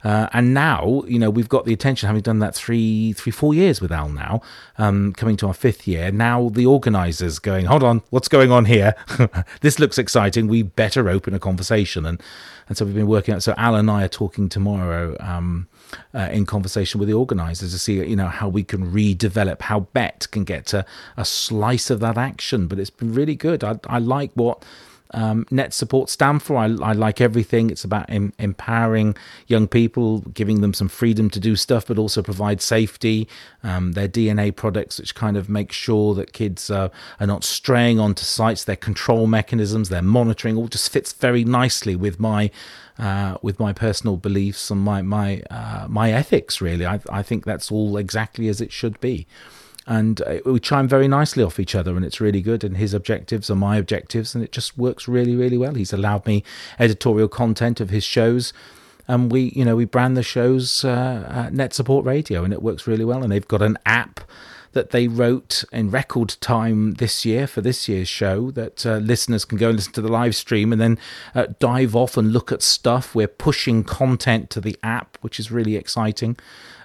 Uh, and now, you know, we've got the attention, having done that three, three, four years with Al now, um, coming to our fifth year. Now the organisers going, hold on, what's going on here? this looks exciting. We better open a conversation. And and so we've been working out. So Al and I are talking tomorrow um, uh, in conversation with the organisers to see, you know, how we can redevelop, how BETT can get to a slice of that action. But it's been really good. I, I like what um, NetSupport stand for. I, I, like everything. It's about em- empowering young people, giving them some freedom to do stuff, but also provide safety. Um, their DNA products, which kind of make sure that kids uh, are not straying onto sites. Their control mechanisms, their monitoring, all just fits very nicely with my uh, with my personal beliefs and my my uh, my ethics. Really, I, I think that's all exactly as it should be and uh, we chime very nicely off each other and it's really good and his objectives are my objectives and it just works really really well he's allowed me editorial content of his shows and we you know we brand the shows uh, NetSupport radio and it works really well and they've got an app that they wrote in record time this year for this year's show that uh, listeners can go and listen to the live stream and then uh, dive off and look at stuff. We're pushing content to the app, which is really exciting.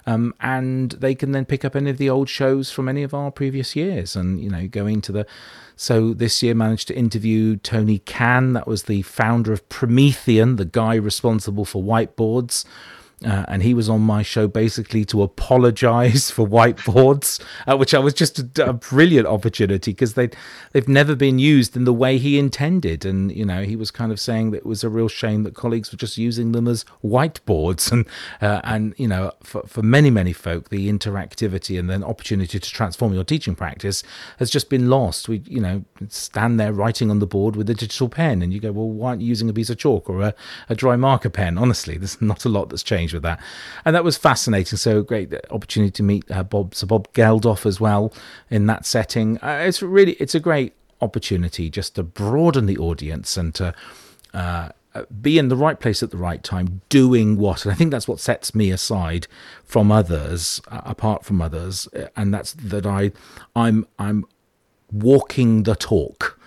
Um, and they can then pick up any of the old shows from any of our previous years and you know go into the so this year managed to interview tony Cann, that was the founder of promethean the guy responsible for whiteboards uh, and he was on my show basically to apologize for whiteboards, uh, which I was just a, a brilliant opportunity because they they've never been used in the way he intended, and you know he was kind of saying that it was a real shame that colleagues were just using them as whiteboards, and uh, and you know for for many many folk the interactivity and then opportunity to transform your teaching practice has just been lost. We you know stand there writing on the board with a digital pen, and you go, well, why aren't you using a piece of chalk or a, a dry marker pen? Honestly, there's not a lot that's changed with that. And that was fascinating. So great opportunity to meet uh, Bob, Sir Bob Geldof as well in that setting. Uh, it's really, it's a great opportunity just to broaden the audience and to, uh, be in the right place at the right time, doing what, and I think that's what sets me aside from others, uh, apart from others, uh, and that's that I, I'm, I'm walking the talk.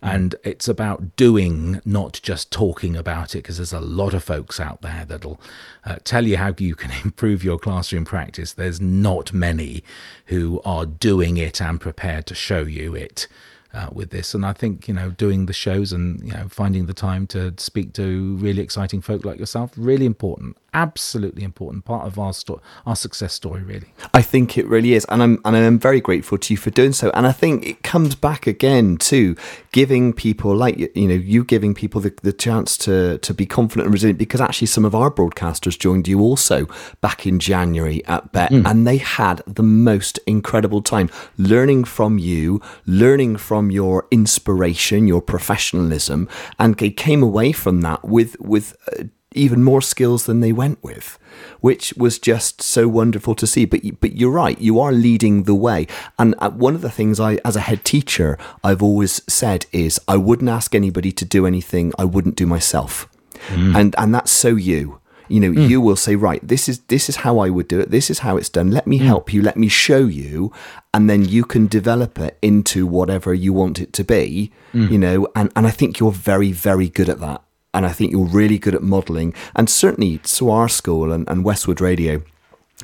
And it's about doing, not just talking about it, because there's a lot of folks out there that'll uh, tell you how you can improve your classroom practice. There's not many who are doing it and prepared to show you it uh, with this. And I think you know doing the shows and you know finding the time to speak to really exciting folk like yourself really important, absolutely important part of our story, our success story. Really, I think it really is, and I'm and I'm very grateful to you for doing so. And I think it comes back again to giving people like you know you giving people the, the chance to to be confident and resilient because actually some of our broadcasters joined you also back in January at BETT, mm. and they had the most incredible time learning from you, learning from from your inspiration, your professionalism, and they came away from that with with uh, even more skills than they went with, which was just so wonderful to see. But but you're right, you are leading the way. And uh, one of the things I, as a head teacher, I've always said is I wouldn't ask anybody to do anything I wouldn't do myself, mm. and and that's so you you know mm. you will say right this is this is how i would do it this is how it's done let me mm. help you let me show you and then you can develop it into whatever you want it to be mm. you know and and i think you're very very good at that and i think you're really good at modeling and certainly our school and, and westwood radio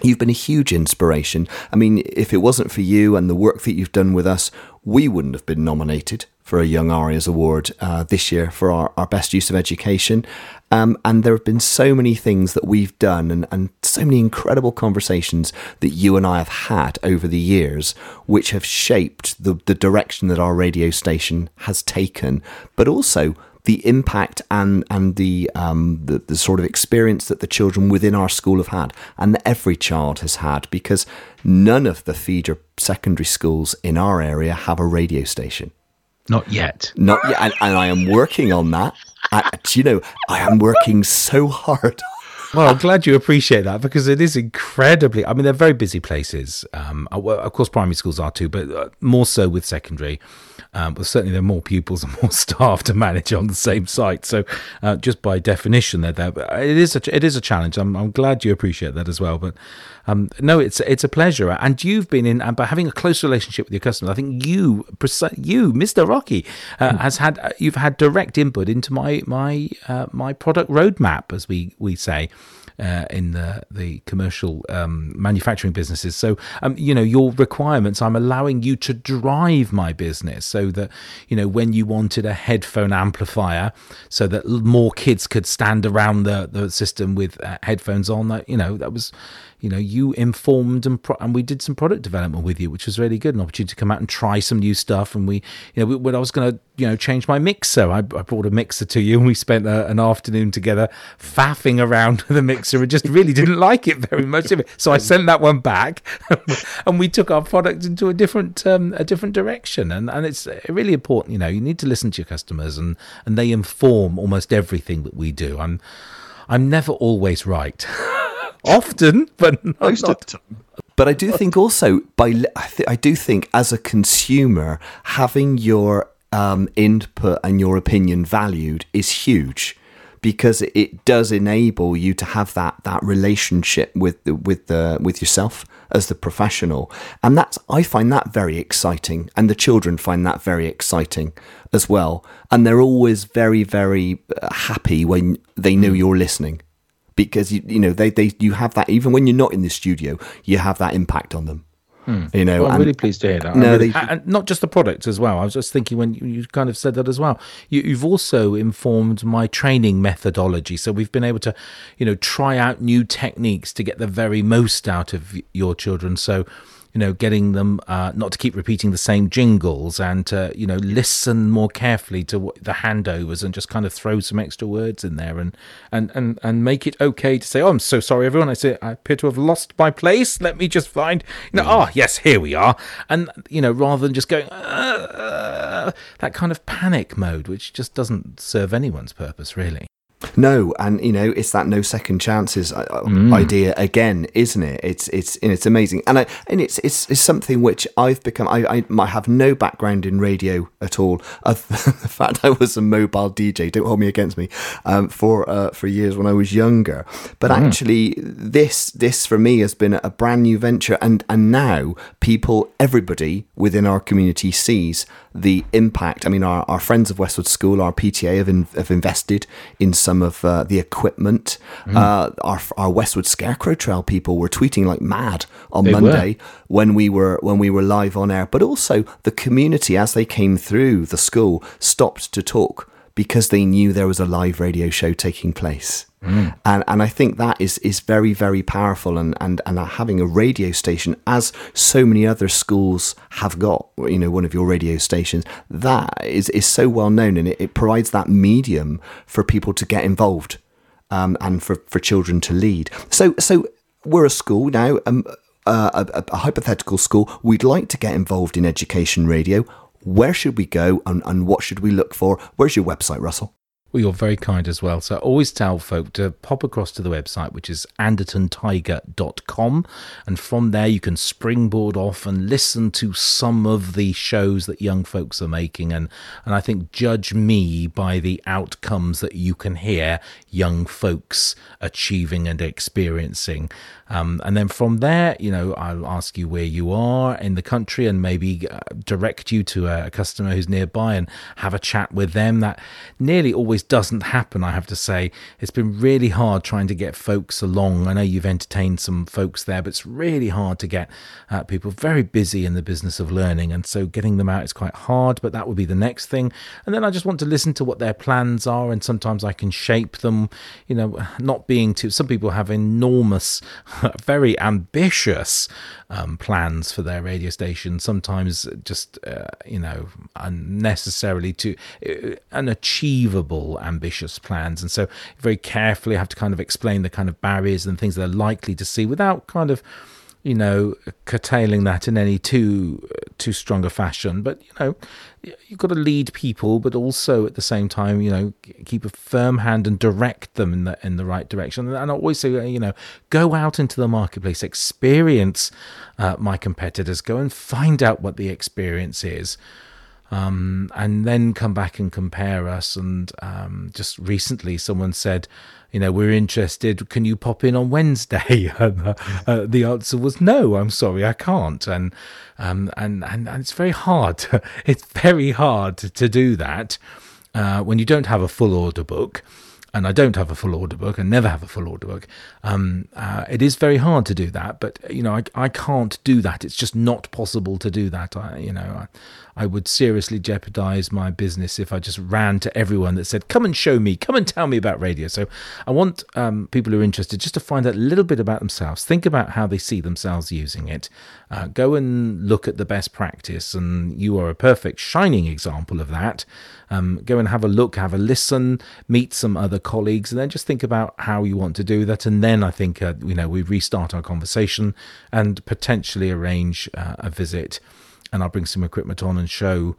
You've been a huge inspiration. I mean, if it wasn't for you and the work that you've done with us, we wouldn't have been nominated for a Young ARIAs Award uh, this year for our, our best use of education. Um, and there have been so many things that we've done and, and so many incredible conversations that you and I have had over the years, which have shaped the, the direction that our radio station has taken, but also the impact and and the, um, the the sort of experience that the children within our school have had, and that every child has had, because none of the feeder secondary schools in our area have a radio station. Not yet. Not yet, and, and I am working on that. I, you know, I am working so hard. Well, I'm glad you appreciate that because it is incredibly. I mean, they're very busy places. Um, uh, of course, primary schools are too, but uh, more so with secondary. Um, but certainly, there are more pupils and more staff to manage on the same site. So, uh, just by definition, they're there. But it is a it is a challenge. I'm, I'm glad you appreciate that as well. But um, no, it's it's a pleasure, and you've been in. And by having a close relationship with your customers, I think you, you, Mister Rocky, uh, mm. has had uh, you've had direct input into my my uh, my product roadmap, as we we say uh, in the the commercial um, manufacturing businesses. So, um, you know, your requirements, I'm allowing you to drive my business so that you know when you wanted a headphone amplifier, so that more kids could stand around the the system with uh, headphones on. That you know that was you know, you informed and pro- and we did some product development with you, which was really good. An opportunity to come out and try some new stuff. And we, you know, when I was going to, you know, change my mixer, I, I brought a mixer to you, and we spent a, an afternoon together faffing around with the mixer, and just really didn't like it very much. So I sent that one back, and we took our product into a different um, a different direction. And and it's really important. You know, you need to listen to your customers, and and they inform almost everything that we do. I'm I'm never always right. often, but not, most of the time. But I do think also by I, th- I do think as a consumer having your um, input and your opinion valued is huge because it does enable you to have that that relationship with the, with the with yourself as the professional. And that's, I find that very exciting. And the children find that very exciting as well. And they're always very, very uh, happy when they know you're listening because you, you know, they, they, you have that, even when you're not in the studio, you have that impact on them. Hmm. You know, well, I'm and- really pleased to hear that. No, really- they- and not just the product as well. I was just thinking when you, you kind of said that as well. You, you've also informed my training methodology, so we've been able to, you know, try out new techniques to get the very most out of your children. So. You know, getting them uh, not to keep repeating the same jingles and to, you know, listen more carefully to what, the handovers and just kind of throw some extra words in there and, and, and, and make it okay to say, oh, I'm so sorry, everyone. I say, I appear to have lost my place. Let me just find, you know, oh, yes, here we are. And, you know, rather than just going, uh, that kind of panic mode, which just doesn't serve anyone's purpose, really. No, and you know it's that no second chances uh, uh, idea again, isn't it? It's it's it's amazing, and I and it's it's, it's something which I've become. I, I have no background in radio at all. Other than the fact I was a mobile DJ. Don't hold me against me. Um, for uh, for years when I was younger, but actually this this for me has been a brand new venture, and and now people, everybody within our community sees the impact. I mean, our, our friends of Westwood School, our PTA, have, in, have invested in some of uh, the equipment. Uh, our, our Westwood Scarecrow Trail people were tweeting like mad on They were. Monday when we were when we were live on air. But also the community, as they came through the school, stopped to talk because they knew there was a live radio show taking place. And and I think that is is very very powerful and and and having a radio station as so many other schools have got you know one of your radio stations that is is so well known and it, it provides that medium for people to get involved um, and for for children to lead. So so we're a school now. Um, uh, a, a hypothetical school. We'd like to get involved in education radio. Where should we go and, and what should we look for? Where's your website, Russell? Well, you're very kind as well. So I always tell folk to pop across to the website, which is andertontiger.com. And from there, you can springboard off and listen to some of the shows that young folks are making. And, and I think judge me by the outcomes that you can hear young folks achieving and experiencing. Um, and then from there, you know, I'll ask you where you are in the country and maybe uh, direct you to a customer who's nearby and have a chat with them. That nearly always doesn't happen, I have to say. It's been really hard trying to get folks along. I know you've entertained some folks there, but it's really hard to get uh, people very busy in the business of learning. And so getting them out is quite hard, but that would be the next thing. And then I just want to listen to what their plans are. And sometimes I can shape them, you know, not being too, some people have enormous, very ambitious um, plans for their radio station. Sometimes just, uh, you know, unnecessarily too uh, unachievable, ambitious plans. And so very carefully have to kind of explain the kind of barriers and things they're likely to see without kind of you know, curtailing that in any too too strong a fashion. But you know, you've got to lead people, but also at the same time, you know, keep a firm hand and direct them in the in the right direction. And I always say, you know, go out into the marketplace, experience uh, my competitors, go and find out what the experience is. Um, and then come back and compare us. And um, just recently, someone said, you know, we're interested. Can you pop in on Wednesday? And uh, uh, the answer was no. I'm sorry, I can't. And um, and, and and it's very hard. it's very hard to do that uh, when you don't have a full order book. And I don't have a full order book, and never have a full order book. Um, uh, it is very hard to do that, but you know, I, I can't do that. It's just not possible to do that. I, you know, I, I would seriously jeopardize my business if I just ran to everyone that said, "Come and show me, come and tell me about radio." So I want um, people who are interested just to find out a little bit about themselves, think about how they see themselves using it, uh, go and look at the best practice, and you are a perfect shining example of that. Um, go and have a look, have a listen, meet some other colleagues, and then just think about how you want to do that. And then I think uh, you know we restart our conversation and potentially arrange uh, a visit and I'll bring some equipment on and show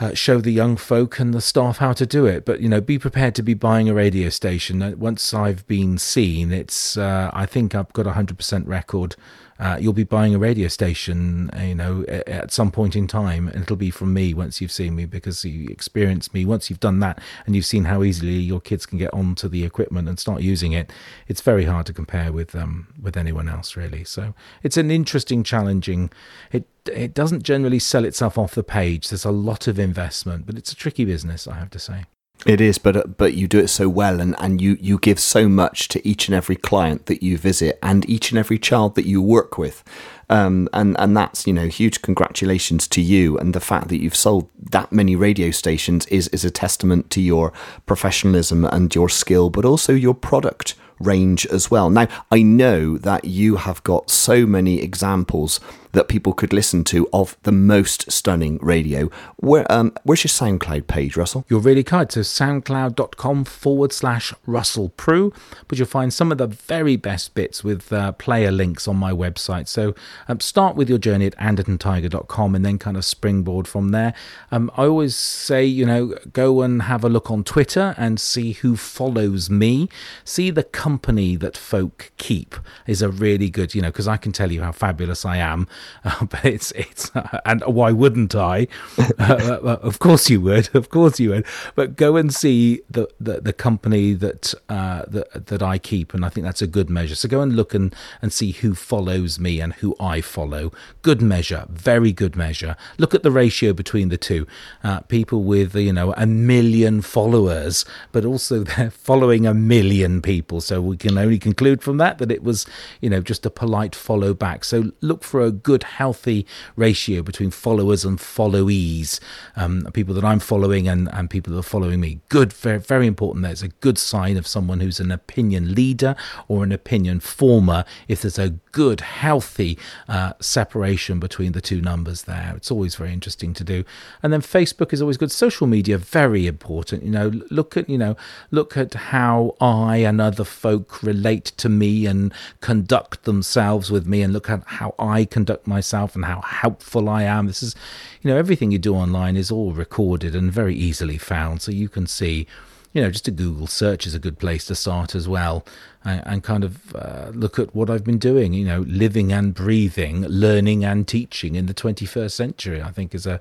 uh, show the young folk and the staff how to do it. But you know, be prepared to be buying a radio station. Uh, Once I've been seen, it's uh, I think I've got a hundred percent record uh, you'll be buying a radio station, uh, you know, at some point in time, and it'll be from me once you've seen me because you experience me. Once you've done that and you've seen how easily your kids can get onto the equipment and start using it, it's very hard to compare with um, with anyone else, really. So it's an interesting, challenging. It it doesn't generally sell itself off the page. There's a lot of investment, but it's a tricky business, I have to say. It is, but uh, but you do it so well, and, and you, you give so much to each and every client that you visit, and each and every child that you work with, um, and and that's you know huge congratulations to you, and the fact that you've sold that many radio stations is is a testament to your professionalism and your skill, but also your product range as well. Now I know that you have got so many examples that people could listen to of the most stunning radio. Where um, where's your SoundCloud page, Russell? You're really kind. So soundcloud.com forward slash Russell Prue, but you'll find some of the very best bits with uh, player links on my website. So um, start with your journey at andertontiger.com and then kind of springboard from there. Um, I always say, you know, go and have a look on Twitter and see who follows me. See the company that folk keep is a really good, you know, because I can tell you how fabulous I am uh, but it's it's uh, and why wouldn't I? Uh, uh, of course you would, of course you would. But go and see the the, the company that uh, that that I keep, and I think that's a good measure. So go and look and and see who follows me and who I follow. Good measure, very good measure. Look at the ratio between the two. Uh, people with you know a million followers, but also they're following a million people. So we can only conclude from that that it was you know just a polite follow back. So look for a good good, healthy ratio between followers and followees, um, people that I'm following and, and people that are following me. Good, very, very important. There's a good sign of someone who's an opinion leader or an opinion former if there's a good, healthy uh, separation between the two numbers there. It's always very interesting to do. And then Facebook is always good. Social media, very important. You know, look at, you know, look at how I and other folk relate to me and conduct themselves with me and look at how I conduct myself and how helpful I am. This is, you know, everything you do online is all recorded and very easily found. So you can see, you know, just a Google search is a good place to start as well and, and kind of uh, look at what I've been doing, you know, living and breathing, learning and teaching in the 21st century, I think is a,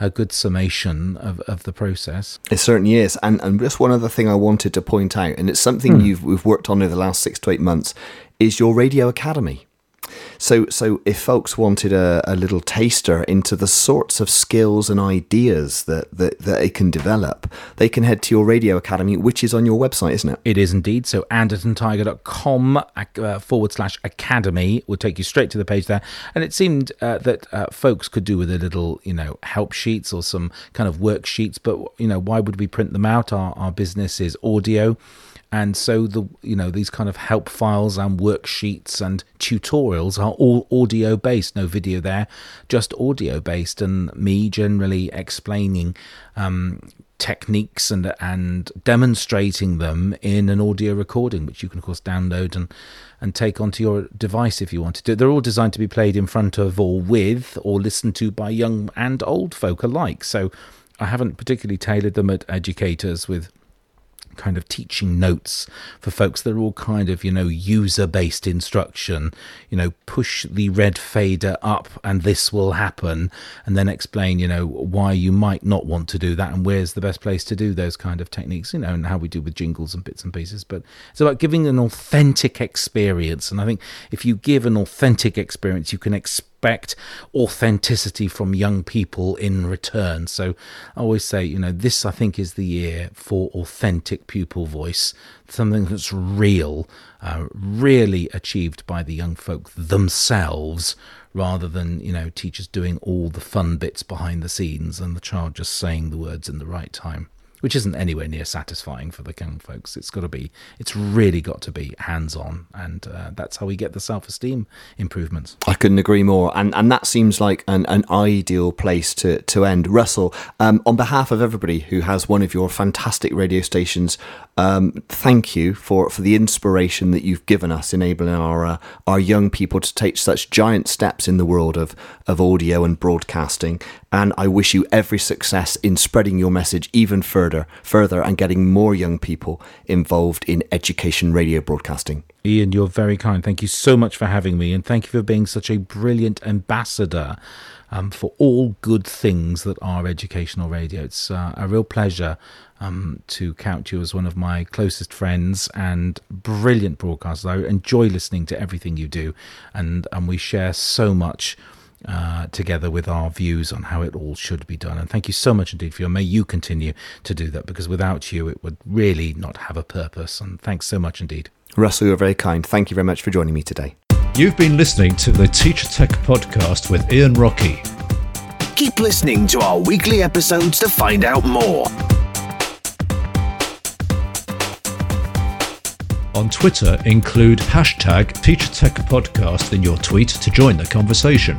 a good summation of, of the process. It certainly is. And, and just one other thing I wanted to point out, and it's something mm. you've, we've worked on over the last six to eight months, is your radio academy. So, so if folks wanted a, a little taster into the sorts of skills and ideas that, that, that they can develop, they can head to your radio academy, which is on your website, isn't it? It is indeed. So, andertontiger.com uh, forward slash academy will take you straight to the page there. And it seemed uh, that uh, folks could do with a little, you know, help sheets or some kind of worksheets. But, you know, why would we print them out? Our, our business is audio and so the you know these kind of help files and worksheets and tutorials are all audio based no video there just audio based and me generally explaining um, techniques and and demonstrating them in an audio recording which you can of course download and and take onto your device if you wanted to. They're all designed to be played in front of or with or listened to by young and old folk alike. So I haven't particularly tailored them at educators with kind of teaching notes for folks that are all kind of, you know, user based instruction, you know, push the red fader up and this will happen, and then explain, you know, why you might not want to do that and where's the best place to do those kind of techniques, you know, and how we do with jingles and bits and pieces. But it's about giving an authentic experience. And I think if you give an authentic experience, you can expect expect authenticity from young people in return. So I always say, you know, this I think is the year for authentic pupil voice, something that's real, uh, really achieved by the young folk themselves rather than you know teachers doing all the fun bits behind the scenes and the child just saying the words in the right time which isn't anywhere near satisfying for the young folks. It's got to be, it's really got to be hands on, and uh, that's how we get the self esteem improvements. I couldn't agree more, and and that seems like an, an ideal place to to end. Russell, um, on behalf of everybody who has one of your fantastic radio stations, um, thank you for for the inspiration that you've given us, enabling our uh, our young people to take such giant steps in the world of of audio and broadcasting. And I wish you every success in spreading your message even further, further and getting more young people involved in education radio broadcasting. Ian, you're very kind. Thank you so much for having me, and thank you for being such a brilliant ambassador um, for all good things that are educational radio. It's uh, a real pleasure um, to count you as one of my closest friends and brilliant broadcasters. I enjoy listening to everything you do, and, and we share so much. Uh, together with our views on how it all should be done. And thank you so much indeed for your. May you continue to do that because without you, it would really not have a purpose. And thanks so much indeed. Russell, you're very kind. Thank you very much for joining me today. You've been listening to the Teacher Tech podcast with Ian Rocky. Keep listening to our weekly episodes to find out more. On Twitter, include hashtag TeacherTechPodcast in your tweet to join the conversation.